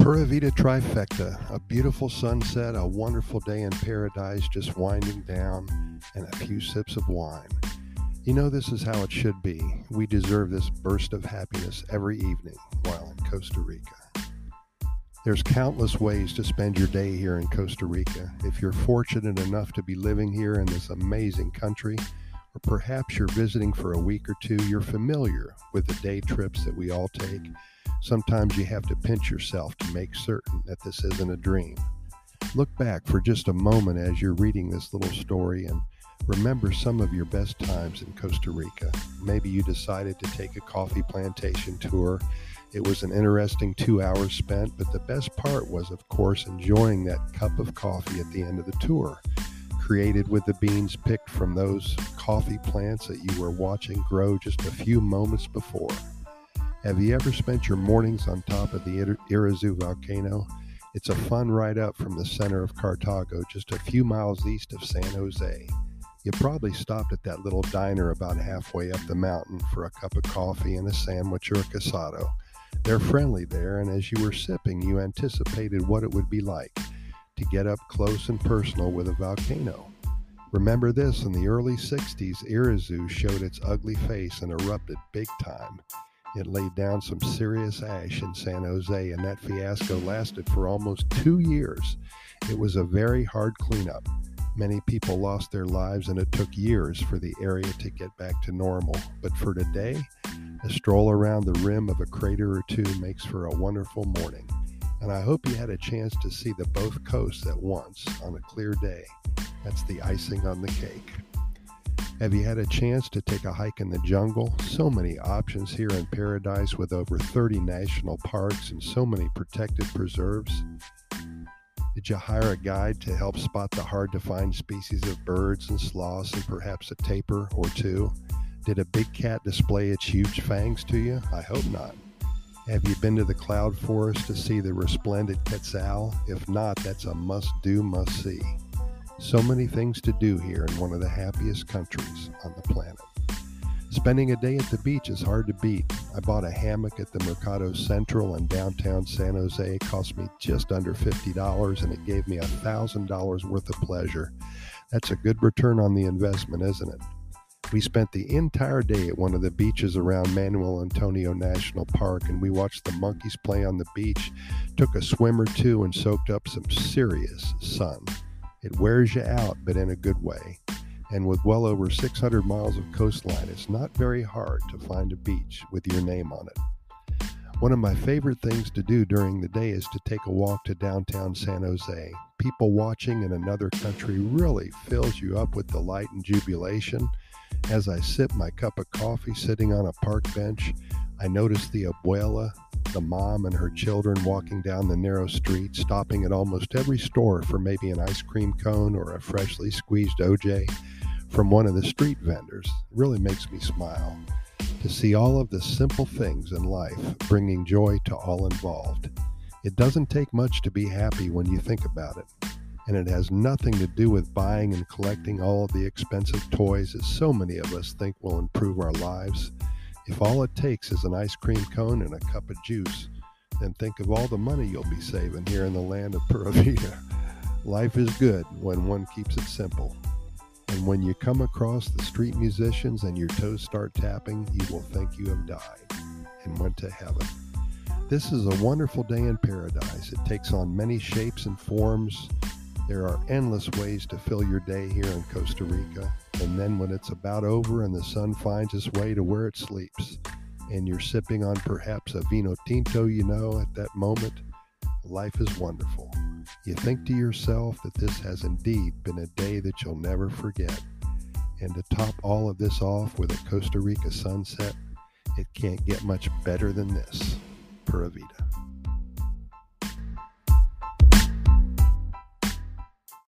Pura Vida trifecta, a beautiful sunset, a wonderful day in paradise just winding down, and a few sips of wine. You know, this is how it should be. We deserve this burst of happiness every evening while in Costa Rica. There's countless ways to spend your day here in Costa Rica. If you're fortunate enough to be living here in this amazing country, or perhaps you're visiting for a week or two, you're familiar with the day trips that we all take Sometimes you have to pinch yourself to make certain that this isn't a dream. Look back for just a moment as you're reading this little story and remember some of your best times in Costa Rica. Maybe you decided to take a coffee plantation tour. It was an interesting two hours spent, but the best part was, of course, enjoying that cup of coffee at the end of the tour, created with the beans picked from those coffee plants that you were watching grow just a few moments before. Have you ever spent your mornings on top of the Irazu volcano? It's a fun ride up from the center of Cartago, just a few miles east of San Jose. You probably stopped at that little diner about halfway up the mountain for a cup of coffee and a sandwich or a casado. They're friendly there, and as you were sipping, you anticipated what it would be like to get up close and personal with a volcano. Remember this in the early 60s, Irazu showed its ugly face and erupted big time. It laid down some serious ash in San Jose, and that fiasco lasted for almost two years. It was a very hard cleanup. Many people lost their lives, and it took years for the area to get back to normal. But for today, a stroll around the rim of a crater or two makes for a wonderful morning. And I hope you had a chance to see the both coasts at once on a clear day. That's the icing on the cake. Have you had a chance to take a hike in the jungle? So many options here in paradise with over 30 national parks and so many protected preserves. Did you hire a guide to help spot the hard to find species of birds and sloths and perhaps a tapir or two? Did a big cat display its huge fangs to you? I hope not. Have you been to the cloud forest to see the resplendent quetzal? If not, that's a must do, must see. So many things to do here in one of the happiest countries on the planet. Spending a day at the beach is hard to beat. I bought a hammock at the Mercado Central in downtown San Jose. It cost me just under $50 and it gave me $1,000 worth of pleasure. That's a good return on the investment, isn't it? We spent the entire day at one of the beaches around Manuel Antonio National Park and we watched the monkeys play on the beach, took a swim or two, and soaked up some serious sun. It wears you out, but in a good way. And with well over 600 miles of coastline, it's not very hard to find a beach with your name on it. One of my favorite things to do during the day is to take a walk to downtown San Jose. People watching in another country really fills you up with delight and jubilation. As I sip my cup of coffee sitting on a park bench, I notice the abuela, the mom and her children walking down the narrow street, stopping at almost every store for maybe an ice cream cone or a freshly squeezed OJ from one of the street vendors. Really makes me smile to see all of the simple things in life bringing joy to all involved. It doesn't take much to be happy when you think about it. And it has nothing to do with buying and collecting all of the expensive toys that so many of us think will improve our lives. If all it takes is an ice cream cone and a cup of juice, then think of all the money you'll be saving here in the land of Pura Vida. Life is good when one keeps it simple. And when you come across the street musicians and your toes start tapping, you will think you have died and went to heaven. This is a wonderful day in paradise. It takes on many shapes and forms. There are endless ways to fill your day here in Costa Rica. And then when it's about over and the sun finds its way to where it sleeps, and you're sipping on perhaps a vino tinto, you know, at that moment, life is wonderful. You think to yourself that this has indeed been a day that you'll never forget. And to top all of this off with a Costa Rica sunset, it can't get much better than this. Pura Vida.